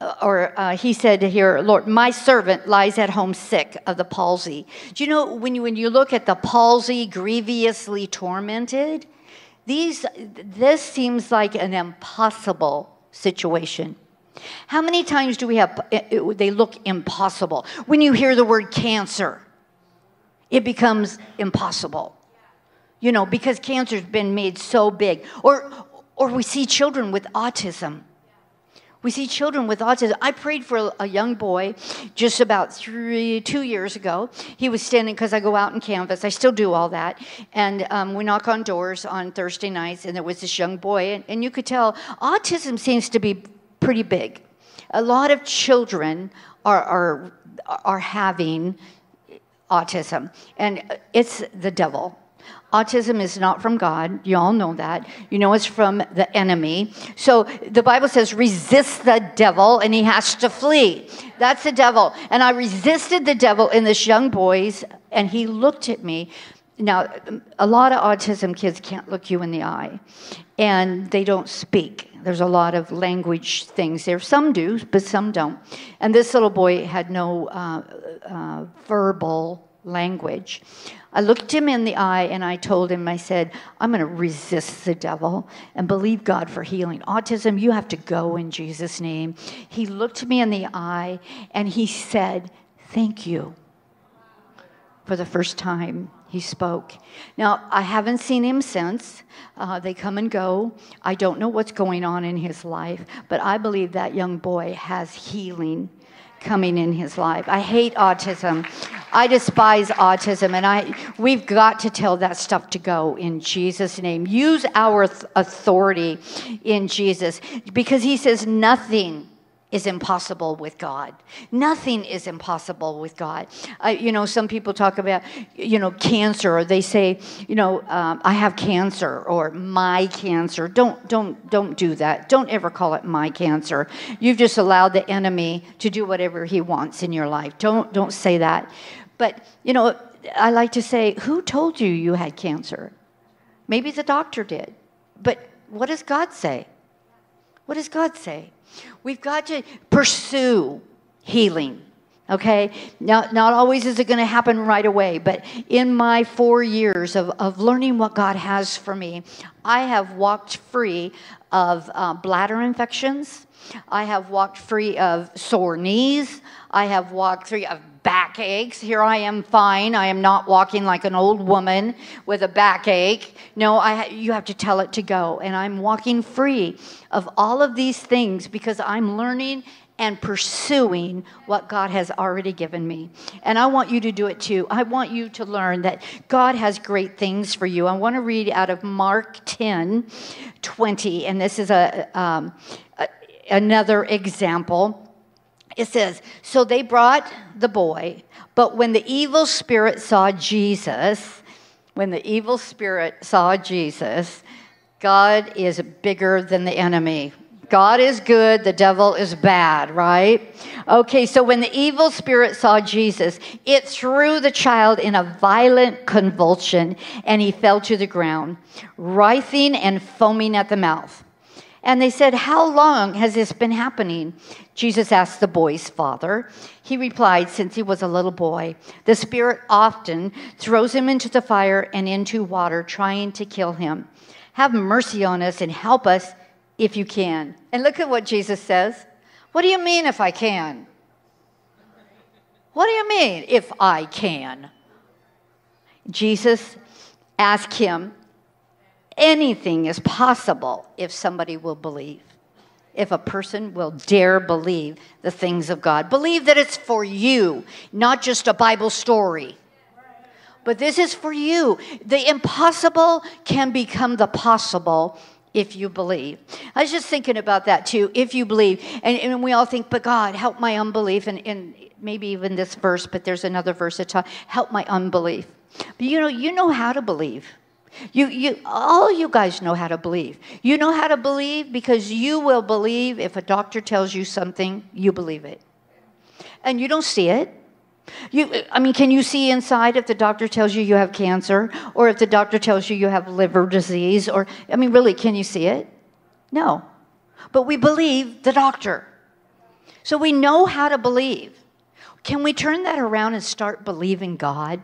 uh, or uh, he said here, Lord, my servant lies at home sick of the palsy. Do you know when you, when you look at the palsy, grievously tormented, these, this seems like an impossible situation. How many times do we have, it, it, they look impossible? When you hear the word cancer, it becomes impossible. You know, because cancer's been made so big. Or, or we see children with autism. We see children with autism. I prayed for a young boy just about three, two years ago. He was standing because I go out and canvas. I still do all that, and um, we knock on doors on Thursday nights. And there was this young boy, and, and you could tell autism seems to be pretty big. A lot of children are are are having autism, and it's the devil. Autism is not from God. You all know that. You know it's from the enemy. So the Bible says, resist the devil and he has to flee. That's the devil. And I resisted the devil in this young boy's, and he looked at me. Now, a lot of autism kids can't look you in the eye, and they don't speak. There's a lot of language things there. Some do, but some don't. And this little boy had no uh, uh, verbal language. I looked him in the eye and I told him, I said, I'm going to resist the devil and believe God for healing. Autism, you have to go in Jesus' name. He looked me in the eye and he said, Thank you. For the first time, he spoke. Now, I haven't seen him since. Uh, they come and go. I don't know what's going on in his life, but I believe that young boy has healing coming in his life. I hate autism. I despise autism and I we've got to tell that stuff to go in Jesus name. Use our authority in Jesus because he says nothing is impossible with God. Nothing is impossible with God. Uh, you know, some people talk about, you know, cancer, or they say, you know, um, I have cancer or my cancer. Don't, don't, don't do that. Don't ever call it my cancer. You've just allowed the enemy to do whatever he wants in your life. Don't, don't say that. But you know, I like to say, who told you you had cancer? Maybe the doctor did. But what does God say? What does God say? We've got to pursue healing. Okay? Now, not always is it going to happen right away, but in my four years of, of learning what God has for me, I have walked free of uh, bladder infections. I have walked free of sore knees. I have walked free of backaches. Here I am fine. I am not walking like an old woman with a backache. No, I, you have to tell it to go. And I'm walking free of all of these things because I'm learning and pursuing what God has already given me. And I want you to do it too. I want you to learn that God has great things for you. I want to read out of Mark 10 20, and this is a, um, a another example. It says, So they brought the boy, but when the evil spirit saw Jesus, when the evil spirit saw Jesus, God is bigger than the enemy. God is good, the devil is bad, right? Okay, so when the evil spirit saw Jesus, it threw the child in a violent convulsion and he fell to the ground, writhing and foaming at the mouth. And they said, How long has this been happening? Jesus asked the boy's father. He replied, Since he was a little boy, the spirit often throws him into the fire and into water, trying to kill him. Have mercy on us and help us if you can. And look at what Jesus says. What do you mean if I can? What do you mean if I can? Jesus asked him, anything is possible if somebody will believe. If a person will dare believe the things of God, believe that it's for you, not just a Bible story. But this is for you. The impossible can become the possible if you believe. I was just thinking about that too. If you believe, and, and we all think, but God, help my unbelief, and, and maybe even this verse, but there's another verse that talks, help my unbelief. But you know, you know how to believe. You, you, all you guys know how to believe. You know how to believe because you will believe if a doctor tells you something, you believe it. And you don't see it, you, I mean, can you see inside if the doctor tells you you have cancer or if the doctor tells you you have liver disease? Or, I mean, really, can you see it? No. But we believe the doctor. So we know how to believe. Can we turn that around and start believing God?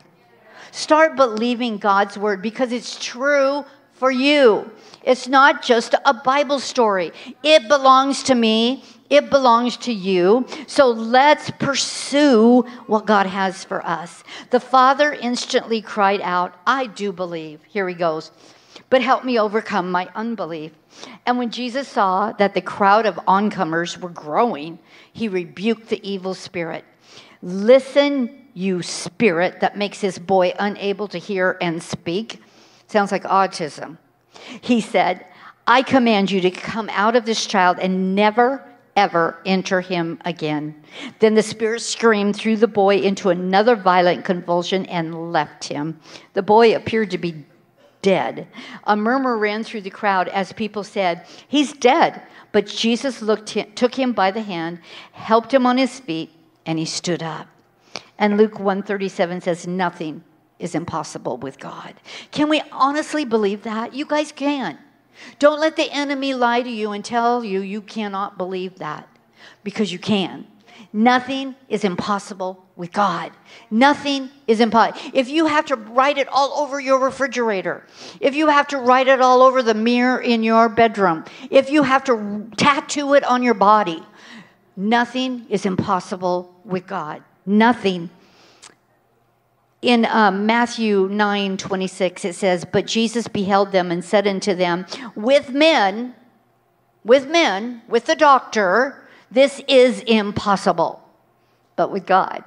Start believing God's word because it's true for you. It's not just a Bible story. It belongs to me. It belongs to you. So let's pursue what God has for us. The father instantly cried out, I do believe. Here he goes. But help me overcome my unbelief. And when Jesus saw that the crowd of oncomers were growing, he rebuked the evil spirit. Listen, you spirit that makes his boy unable to hear and speak. Sounds like autism. He said, I command you to come out of this child and never ever enter him again. Then the spirit screamed, threw the boy into another violent convulsion, and left him. The boy appeared to be dead. A murmur ran through the crowd as people said, He's dead. But Jesus looked, took him by the hand, helped him on his feet, and he stood up. And Luke 137 says, Nothing is impossible with God. Can we honestly believe that? You guys can. Don't let the enemy lie to you and tell you you cannot believe that because you can. Nothing is impossible with God. Nothing is impossible. If you have to write it all over your refrigerator, if you have to write it all over the mirror in your bedroom, if you have to tattoo it on your body, nothing is impossible with God. Nothing in um, Matthew 9 26, it says, But Jesus beheld them and said unto them, With men, with men, with the doctor, this is impossible. But with God,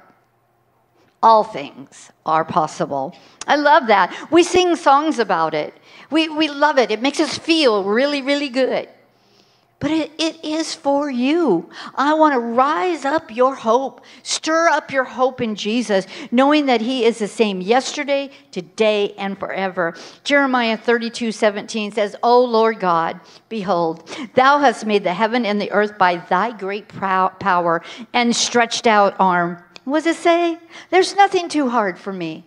all things are possible. I love that. We sing songs about it. We, we love it. It makes us feel really, really good. But it, it is for you. I want to rise up your hope, stir up your hope in Jesus, knowing that He is the same yesterday, today, and forever. Jeremiah 32 17 says, O Lord God, behold, thou hast made the heaven and the earth by thy great power and stretched out arm. What does it say? There's nothing too hard for me.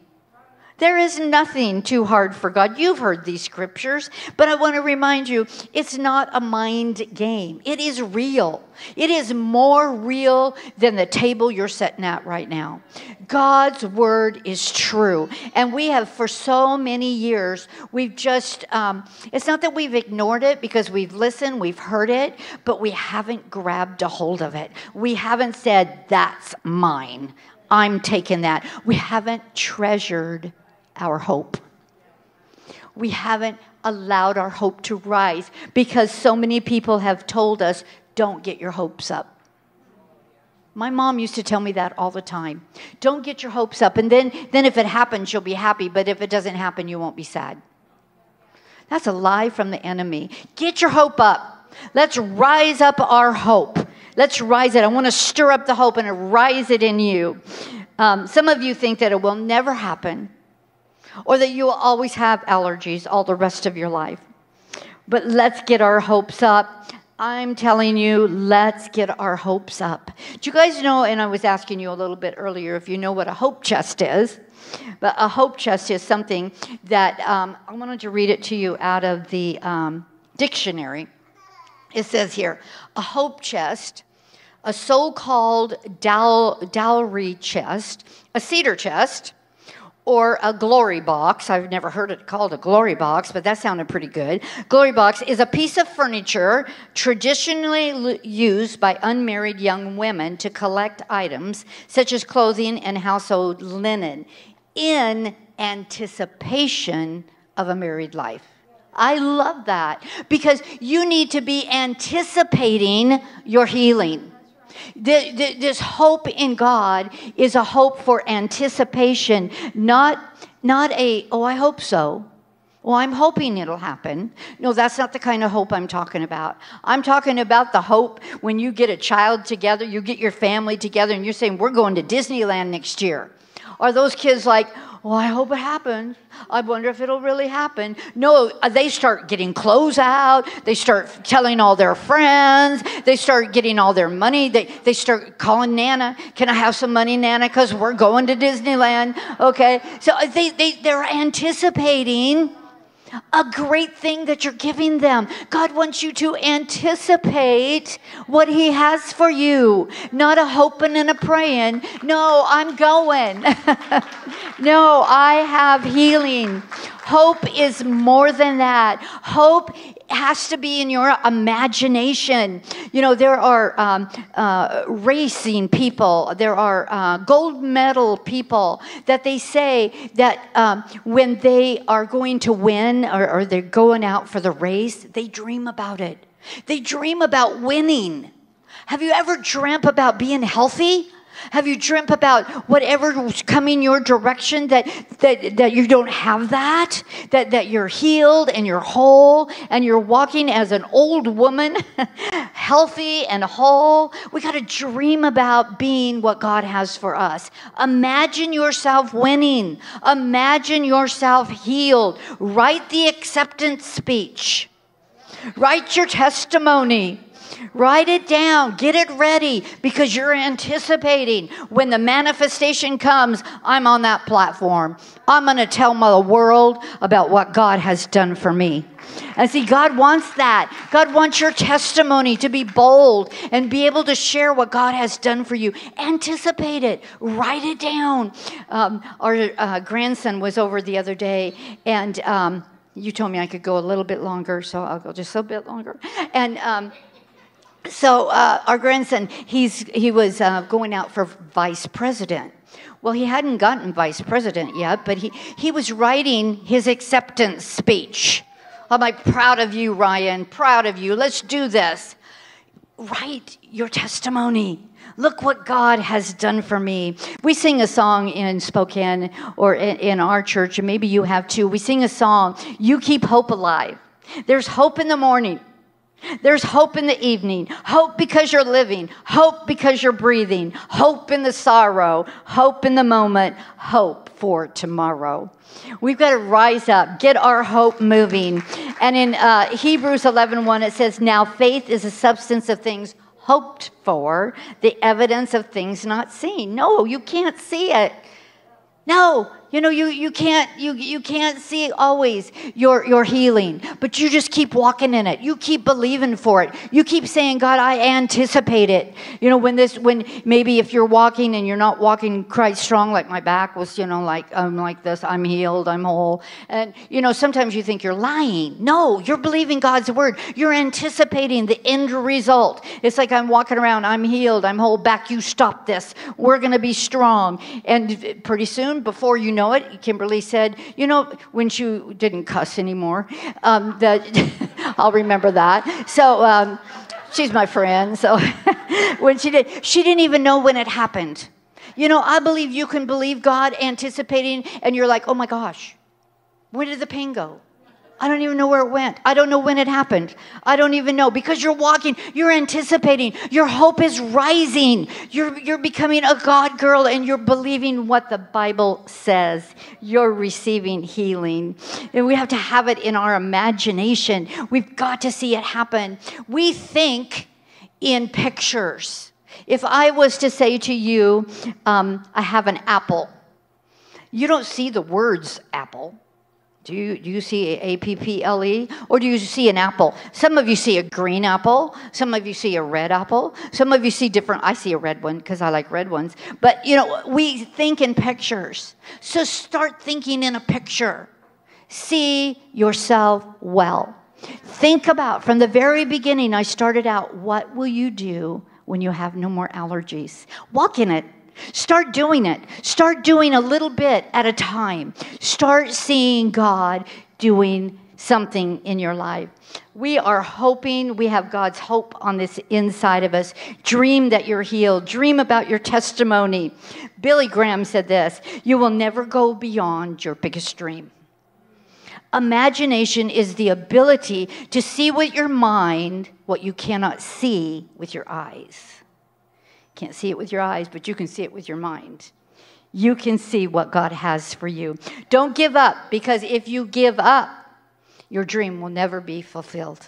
There is nothing too hard for God. You've heard these scriptures, but I want to remind you it's not a mind game. It is real. It is more real than the table you're sitting at right now. God's word is true. And we have, for so many years, we've just, um, it's not that we've ignored it because we've listened, we've heard it, but we haven't grabbed a hold of it. We haven't said, that's mine. I'm taking that. We haven't treasured our hope. We haven't allowed our hope to rise because so many people have told us, don't get your hopes up. My mom used to tell me that all the time. Don't get your hopes up. And then, then if it happens, you'll be happy. But if it doesn't happen, you won't be sad. That's a lie from the enemy. Get your hope up. Let's rise up our hope. Let's rise it. I want to stir up the hope and rise it in you. Um, some of you think that it will never happen or that you will always have allergies all the rest of your life. But let's get our hopes up. I'm telling you, let's get our hopes up. Do you guys know? And I was asking you a little bit earlier if you know what a hope chest is. But a hope chest is something that um, I wanted to read it to you out of the um, dictionary. It says here a hope chest, a so called dowry chest, a cedar chest, or a glory box. I've never heard it called a glory box, but that sounded pretty good. Glory box is a piece of furniture traditionally used by unmarried young women to collect items such as clothing and household linen in anticipation of a married life. I love that because you need to be anticipating your healing. The, the, this hope in God is a hope for anticipation, not, not a, oh, I hope so. Well, I'm hoping it'll happen. No, that's not the kind of hope I'm talking about. I'm talking about the hope when you get a child together, you get your family together, and you're saying, We're going to Disneyland next year. Are those kids like, well, I hope it happens. I wonder if it'll really happen. No, uh, they start getting clothes out. They start telling all their friends. They start getting all their money. They, they start calling Nana. Can I have some money, Nana? Because we're going to Disneyland. Okay. So uh, they, they, they're anticipating a great thing that you're giving them. God wants you to anticipate what He has for you, not a hoping and a praying. No, I'm going. no, I have healing. Hope is more than that. Hope has to be in your imagination. You know, there are um, uh, racing people, there are uh, gold medal people that they say that um, when they are going to win or, or they're going out for the race, they dream about it. They dream about winning. Have you ever dreamt about being healthy? Have you dreamt about whatever's coming your direction that, that, that you don't have that? That, that you're healed and you're whole and you're walking as an old woman, healthy and whole? We got to dream about being what God has for us. Imagine yourself winning, imagine yourself healed. Write the acceptance speech, write your testimony. Write it down, get it ready because you're anticipating when the manifestation comes. I'm on that platform. I'm going to tell my world about what God has done for me. And see, God wants that. God wants your testimony to be bold and be able to share what God has done for you. Anticipate it, write it down. Um, our uh, grandson was over the other day, and um, you told me I could go a little bit longer, so I'll go just a bit longer. And um, so uh, our grandson, he's, he was uh, going out for vice president. Well, he hadn't gotten vice president yet, but he, he was writing his acceptance speech. I'm like, proud of you, Ryan, proud of you. Let's do this. Write your testimony. Look what God has done for me. We sing a song in Spokane or in, in our church, and maybe you have too. We sing a song, You Keep Hope Alive. There's hope in the morning. There's hope in the evening, hope because you're living, hope because you're breathing, hope in the sorrow, hope in the moment, hope for tomorrow. We've got to rise up, get our hope moving. And in uh, Hebrews 11 1, it says, Now faith is a substance of things hoped for, the evidence of things not seen. No, you can't see it. No, You know, you, you can't you you can't see always your your healing, but you just keep walking in it. You keep believing for it. You keep saying, God, I anticipate it. You know, when this when maybe if you're walking and you're not walking quite strong, like my back was, you know, like I'm like this, I'm healed, I'm whole. And you know, sometimes you think you're lying. No, you're believing God's word. You're anticipating the end result. It's like I'm walking around, I'm healed, I'm whole, back, you stop this. We're gonna be strong. And pretty soon, before you know it, Kimberly said, you know, when she didn't cuss anymore, um, that I'll remember that. So um, she's my friend. So when she did, she didn't even know when it happened. You know, I believe you can believe God anticipating, and you're like, oh my gosh, where did the pain go? I don't even know where it went. I don't know when it happened. I don't even know because you're walking, you're anticipating, your hope is rising. You're, you're becoming a God girl and you're believing what the Bible says. You're receiving healing. And we have to have it in our imagination. We've got to see it happen. We think in pictures. If I was to say to you, um, I have an apple, you don't see the words apple do you, do you see A P P L E? Or do you see an apple? Some of you see a green apple. Some of you see a red apple. Some of you see different. I see a red one because I like red ones. But, you know, we think in pictures. So start thinking in a picture. See yourself well. Think about from the very beginning, I started out, what will you do when you have no more allergies? Walk in it. Start doing it. Start doing a little bit at a time. Start seeing God doing something in your life. We are hoping we have God's hope on this inside of us. Dream that you're healed. Dream about your testimony. Billy Graham said this You will never go beyond your biggest dream. Imagination is the ability to see with your mind what you cannot see with your eyes. You can't see it with your eyes, but you can see it with your mind. You can see what God has for you. Don't give up because if you give up, your dream will never be fulfilled.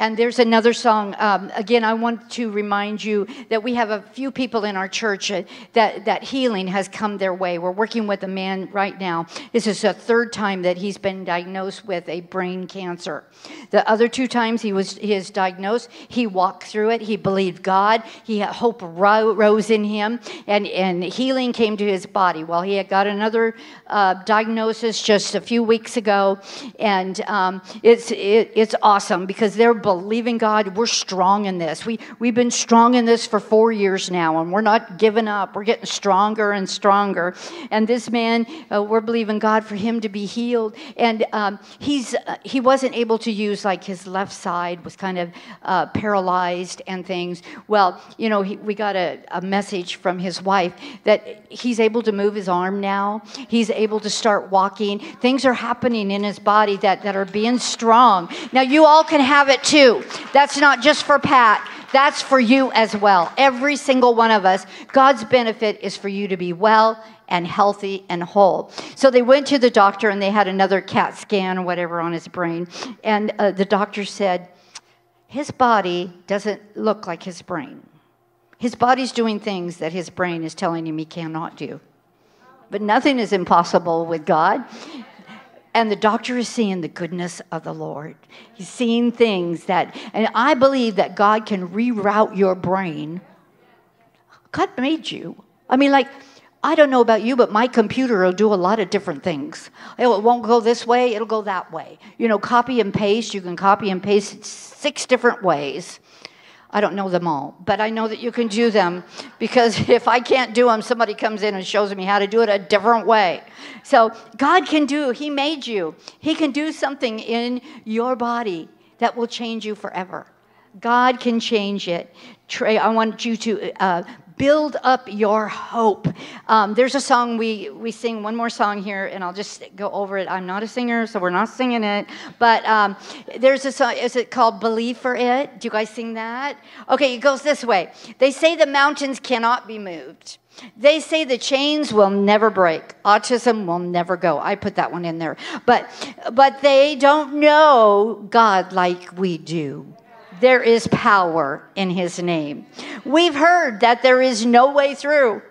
And there's another song. Um, again, I want to remind you that we have a few people in our church uh, that, that healing has come their way. We're working with a man right now. This is the third time that he's been diagnosed with a brain cancer. The other two times he was he is diagnosed, he walked through it. He believed God. He had hope ro- rose in him, and, and healing came to his body. Well, he had got another uh, diagnosis just a few weeks ago, and um, it's it, it's awesome because they're believing God. We're strong in this. We, we've been strong in this for four years now, and we're not giving up. We're getting stronger and stronger. And this man, uh, we're believing God for him to be healed. And um, he's, uh, he wasn't able to use, like, his left side was kind of uh, paralyzed and things. Well, you know, he, we got a, a message from his wife that he's able to move his arm now, he's able to start walking. Things are happening in his body that, that are being strong. Now, you all can have it too too. That's not just for Pat. That's for you as well. Every single one of us. God's benefit is for you to be well and healthy and whole. So they went to the doctor and they had another CAT scan or whatever on his brain. And uh, the doctor said, His body doesn't look like his brain. His body's doing things that his brain is telling him he cannot do. But nothing is impossible with God. And the doctor is seeing the goodness of the Lord. He's seeing things that, and I believe that God can reroute your brain. God made you. I mean, like, I don't know about you, but my computer will do a lot of different things. It won't go this way, it'll go that way. You know, copy and paste, you can copy and paste six different ways. I don't know them all, but I know that you can do them because if I can't do them, somebody comes in and shows me how to do it a different way. So God can do, He made you. He can do something in your body that will change you forever. God can change it. Trey, I want you to uh, build up your hope. Um, there's a song we, we sing, one more song here, and I'll just go over it. I'm not a singer, so we're not singing it. But um, there's a song, is it called Believe for It? Do you guys sing that? Okay, it goes this way They say the mountains cannot be moved. They say the chains will never break. Autism will never go. I put that one in there. But but they don't know God like we do there is power in his name. We've heard that there is no way through.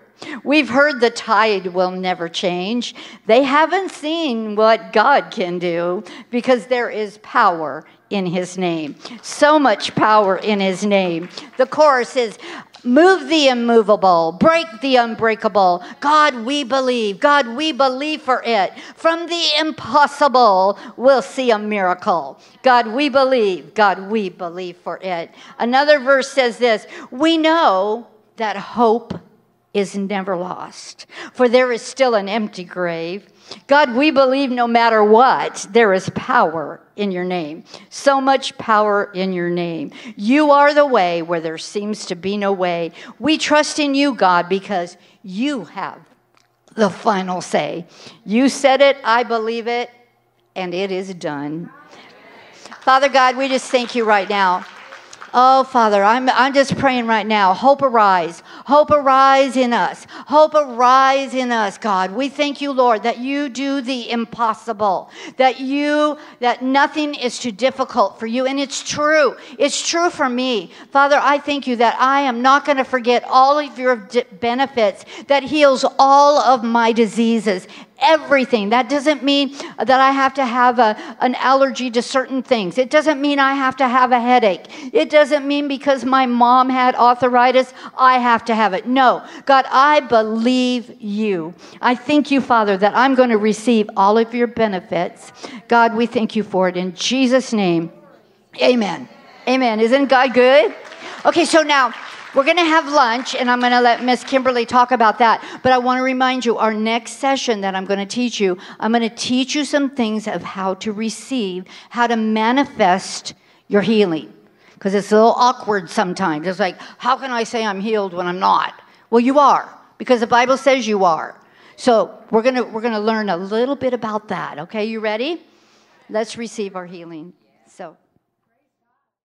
We've heard the tide will never change. They haven't seen what God can do because there is power in his name. So much power in his name. The chorus is Move the immovable, break the unbreakable. God, we believe. God, we believe for it. From the impossible, we'll see a miracle. God, we believe. God, we believe for it. Another verse says this We know that hope is never lost, for there is still an empty grave. God, we believe no matter what, there is power in your name. So much power in your name. You are the way where there seems to be no way. We trust in you, God, because you have the final say. You said it, I believe it, and it is done. Father God, we just thank you right now. Oh, Father, I'm, I'm just praying right now. Hope arise. Hope arise in us. Hope arise in us, God. We thank you, Lord, that you do the impossible, that you, that nothing is too difficult for you. And it's true. It's true for me. Father, I thank you that I am not going to forget all of your benefits that heals all of my diseases everything. That doesn't mean that I have to have a, an allergy to certain things. It doesn't mean I have to have a headache. It doesn't mean because my mom had arthritis, I have to have it. No, God, I believe you. I thank you, Father, that I'm going to receive all of your benefits. God, we thank you for it. In Jesus' name, amen. Amen. Isn't God good? Okay, so now we're going to have lunch, and I'm going to let Miss Kimberly talk about that. But I want to remind you our next session that I'm going to teach you, I'm going to teach you some things of how to receive, how to manifest your healing. Because it's a little awkward sometimes. It's like, how can I say I'm healed when I'm not? Well, you are, because the Bible says you are. So we're going to, we're going to learn a little bit about that. Okay, you ready? Let's receive our healing.